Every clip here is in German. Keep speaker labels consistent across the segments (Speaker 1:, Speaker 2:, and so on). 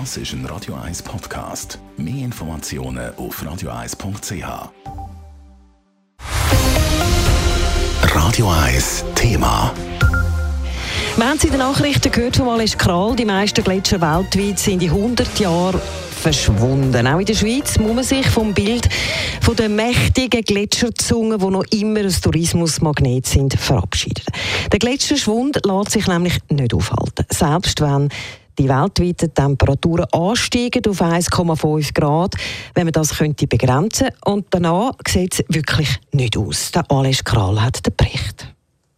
Speaker 1: Das ist ein Radio 1 Podcast. Mehr Informationen auf radio1.ch. Radio 1 Thema.
Speaker 2: Wir haben in den Nachrichten gehört von Alois Kral, die meisten Gletscher weltweit sind in 100 Jahren verschwunden. Auch in der Schweiz muss man sich vom Bild von den mächtigen Gletscherzungen, die noch immer ein Tourismusmagnet sind, verabschieden. Der Gletscherschwund lässt sich nämlich nicht aufhalten. Selbst wenn die weltweiten Temperaturen ansteigen auf 1,5 Grad, wenn man das könnte begrenzen und danach sieht es wirklich nicht aus. Der Alois Kral hat den Bericht.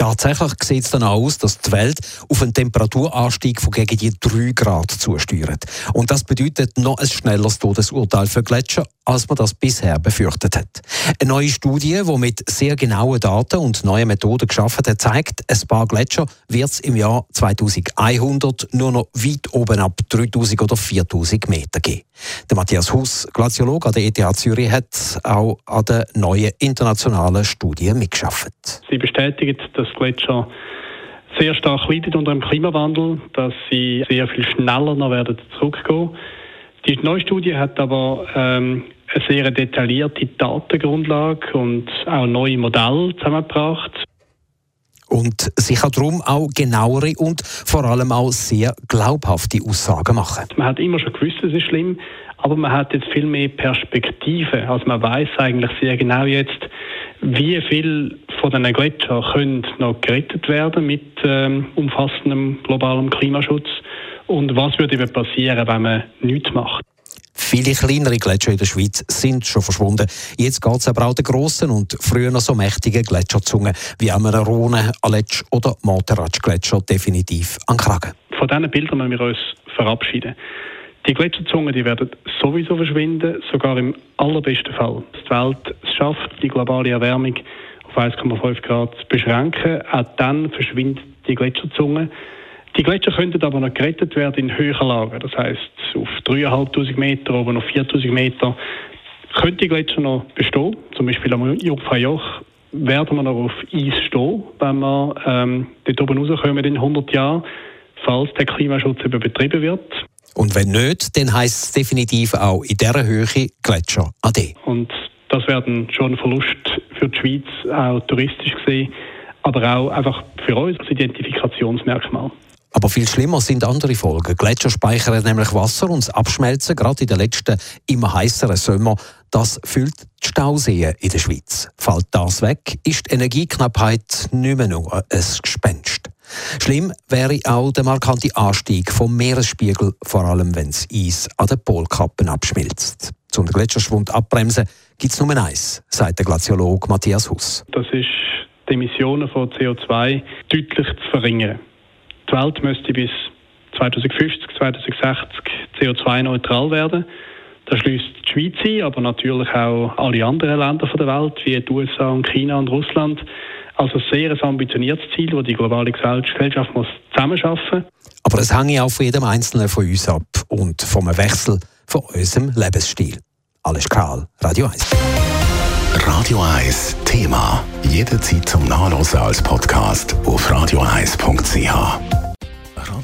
Speaker 3: Tatsächlich sieht es dann aus, dass die Welt auf einen Temperaturanstieg von gegen die 3 Grad zusteuert. Und das bedeutet noch ein schnelleres Todesurteil für Gletscher, als man das bisher befürchtet hat. Eine neue Studie, die mit sehr genauen Daten und neuen Methoden geschaffen hat, zeigt, ein paar Gletscher wird es im Jahr 2100 nur noch weit oben ab 3000 oder 4000 Meter geben. Der Matthias Huss, Glaziologe an der ETH Zürich, hat auch an der neuen internationalen Studie mitgeschafft.
Speaker 4: Sie bestätigt, dass Gletscher sehr stark leiden unter dem Klimawandel, dass sie sehr viel schneller noch werden zurückgehen. Die neue Studie hat aber ähm, eine sehr detaillierte Datengrundlage und auch neue Modelle zusammengebracht.
Speaker 3: Und sie kann darum auch genauere und vor allem auch sehr glaubhafte Aussagen machen.
Speaker 4: Man hat immer schon gewusst, es ist schlimm, aber man hat jetzt viel mehr Perspektive. Also man weiß eigentlich sehr genau jetzt, wie viel von den Gletschern können noch gerettet werden mit ähm, umfassendem globalem Klimaschutz und was würde eben passieren, wenn man nichts macht.
Speaker 3: Viele kleinere Gletscher in der Schweiz sind schon verschwunden. Jetzt geht es aber auch den grossen und früher noch so mächtigen Gletscherzungen wie Amarone, Aletsch oder Materatsch-Gletscher definitiv an Kragen.
Speaker 4: Von diesen Bildern müssen wir uns verabschieden. Die Gletscherzungen die werden sowieso verschwinden, sogar im allerbesten Fall. Die Welt schafft, die globale Erwärmung auf 1,5 Grad zu beschränken. Auch dann verschwindet die Gletscherzunge. Die Gletscher könnten aber noch gerettet werden in höheren Lagen. Das heißt, auf 3'500 Meter oder auf 4'000 Meter könnte die Gletscher noch bestehen. Zum Beispiel am Jungfraujoch werden wir noch auf Eis stehen, wenn wir ähm, dort oben rauskommen in 100 Jahren, falls der Klimaschutz eben betrieben wird.
Speaker 3: Und wenn nicht, dann heisst es definitiv auch in dieser Höhe Gletscher AD.
Speaker 4: Und das wäre schon ein Verlust für die Schweiz, auch touristisch gesehen, aber auch einfach für uns als Identifikationsmerkmal.
Speaker 3: Aber viel schlimmer sind andere Folgen. Gletscher speichern nämlich Wasser und das Abschmelzen, gerade in den letzten immer heißeren Sommer, das füllt die Stauseen in der Schweiz. Fällt das weg, ist die Energieknappheit nicht mehr nur ein Gespenst. Schlimm wäre auch der markante Anstieg vom Meeresspiegel, vor allem wenn das Eis an den Polkappen abschmilzt. Um den Gletscherschwund abbremsen, gibt es nur eins, sagt der Glaziologe Matthias Huss.
Speaker 4: Das ist die Emissionen von CO2 deutlich zu verringern. Die Welt müsste bis 2050, 2060 CO2-neutral werden. Das schließt die Schweiz ein, aber natürlich auch alle anderen Länder der Welt, wie die USA und China und Russland. Also ein sehr ambitioniertes Ziel, das die globale Gesellschaft muss zusammenschaffen muss.
Speaker 3: Aber es hängt auch von jedem Einzelnen von uns ab und vom Wechsel von unserem Lebensstil. Alles klar, Radio 1.
Speaker 1: Radio 1 Thema. Jederzeit zum Nachlesen als Podcast auf radio1.ch.